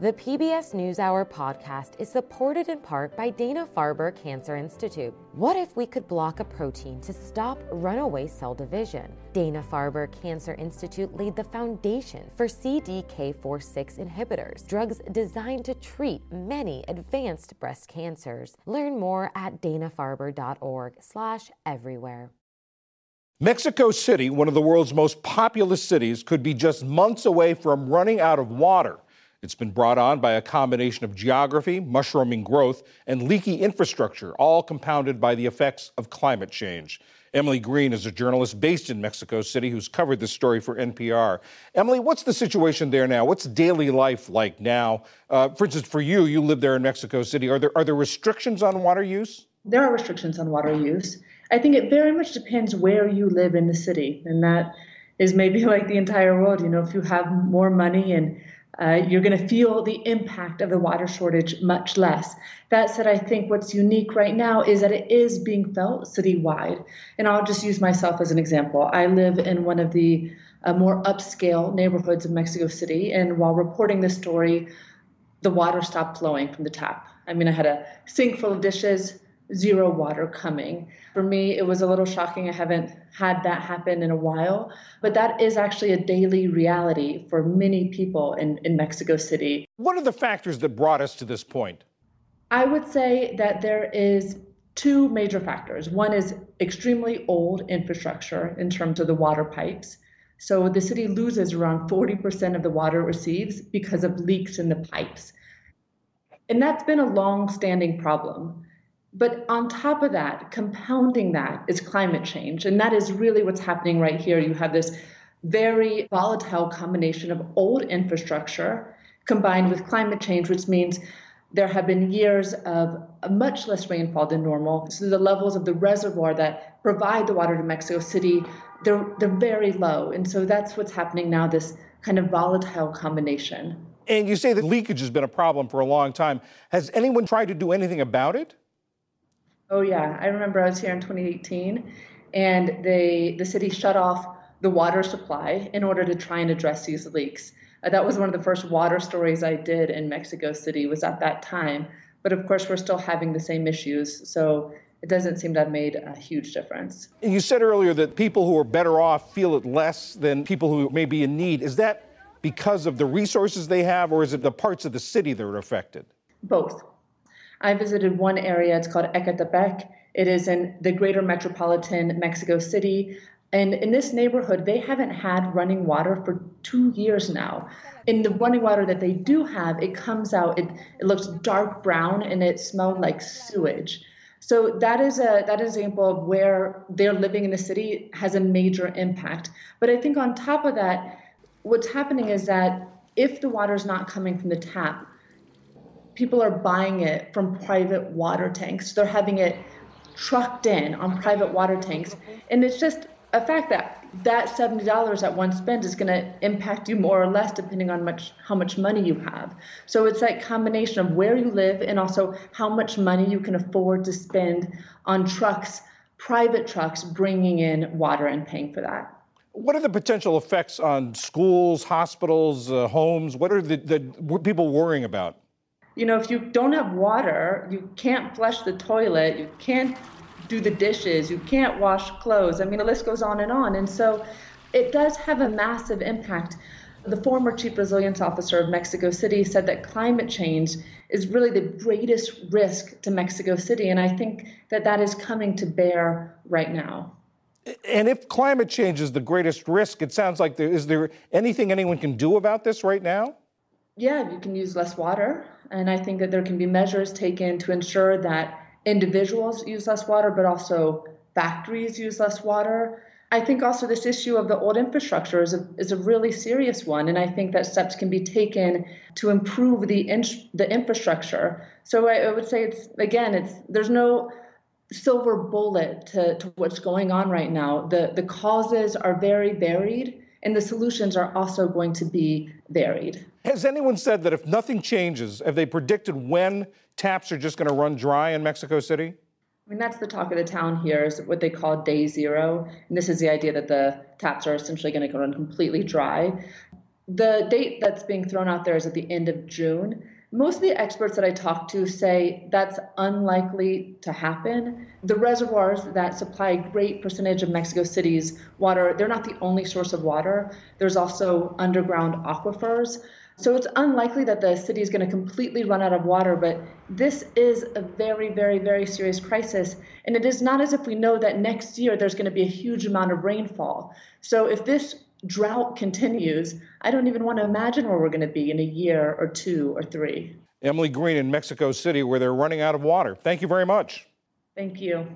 The PBS NewsHour podcast is supported in part by Dana Farber Cancer Institute. What if we could block a protein to stop runaway cell division? Dana Farber Cancer Institute laid the foundation for CDK4/6 inhibitors, drugs designed to treat many advanced breast cancers. Learn more at danafarber.org/everywhere. Mexico City, one of the world's most populous cities, could be just months away from running out of water. It's been brought on by a combination of geography, mushrooming growth, and leaky infrastructure, all compounded by the effects of climate change. Emily Green is a journalist based in Mexico City who's covered this story for NPR. Emily, what's the situation there now? What's daily life like now? Uh, for instance, for you, you live there in Mexico City. Are there are there restrictions on water use? There are restrictions on water use. I think it very much depends where you live in the city, and that is maybe like the entire world. You know, if you have more money and uh, you're going to feel the impact of the water shortage much less. That said, I think what's unique right now is that it is being felt citywide. And I'll just use myself as an example. I live in one of the uh, more upscale neighborhoods of Mexico City, and while reporting this story, the water stopped flowing from the tap. I mean, I had a sink full of dishes, zero water coming. For me, it was a little shocking. I haven't had that happen in a while, but that is actually a daily reality for many people in, in Mexico City. What are the factors that brought us to this point? I would say that there is two major factors. One is extremely old infrastructure in terms of the water pipes. So the city loses around 40% of the water it receives because of leaks in the pipes. And that's been a long standing problem. But on top of that, compounding that is climate change. And that is really what's happening right here. You have this very volatile combination of old infrastructure combined with climate change, which means there have been years of much less rainfall than normal. So the levels of the reservoir that provide the water to Mexico City, they're, they're very low. And so that's what's happening now, this kind of volatile combination. And you say that leakage has been a problem for a long time. Has anyone tried to do anything about it? Oh yeah, I remember I was here in 2018, and they the city shut off the water supply in order to try and address these leaks. Uh, that was one of the first water stories I did in Mexico City was at that time. But of course, we're still having the same issues, so it doesn't seem to have made a huge difference. You said earlier that people who are better off feel it less than people who may be in need. Is that because of the resources they have, or is it the parts of the city that are affected? Both. I visited one area, it's called Ecatepec. It is in the greater metropolitan Mexico City. And in this neighborhood, they haven't had running water for two years now. In the running water that they do have, it comes out, it, it looks dark brown and it smelled like sewage. So that is a that example of where they're living in the city has a major impact. But I think on top of that, what's happening is that if the water is not coming from the tap, people are buying it from private water tanks. They're having it trucked in on private water tanks. And it's just a fact that that $70 that one spends is going to impact you more or less depending on much how much money you have. So it's that combination of where you live and also how much money you can afford to spend on trucks, private trucks bringing in water and paying for that. What are the potential effects on schools, hospitals, uh, homes? What are the, the people worrying about? You know, if you don't have water, you can't flush the toilet, you can't do the dishes, you can't wash clothes. I mean, the list goes on and on. And so it does have a massive impact. The former chief resilience officer of Mexico City said that climate change is really the greatest risk to Mexico City. And I think that that is coming to bear right now. And if climate change is the greatest risk, it sounds like there is there anything anyone can do about this right now? Yeah, you can use less water. And I think that there can be measures taken to ensure that individuals use less water, but also factories use less water. I think also this issue of the old infrastructure is a, is a really serious one, and I think that steps can be taken to improve the in, the infrastructure. So I, I would say it's again, it's there's no silver bullet to, to what's going on right now. The the causes are very varied, and the solutions are also going to be varied. Has anyone said that if nothing changes, have they predicted when taps are just going to run dry in Mexico City? I mean, that's the talk of the town here is what they call day zero. And this is the idea that the taps are essentially going to run completely dry. The date that's being thrown out there is at the end of June. Most of the experts that I talk to say that's unlikely to happen. The reservoirs that supply a great percentage of Mexico City's water, they're not the only source of water. There's also underground aquifers. So it's unlikely that the city is going to completely run out of water, but this is a very, very, very serious crisis. And it is not as if we know that next year there's going to be a huge amount of rainfall. So if this drought continues, I don't even want to imagine where we're going to be in a year or two or three. Emily Green in Mexico City, where they're running out of water. Thank you very much. Thank you.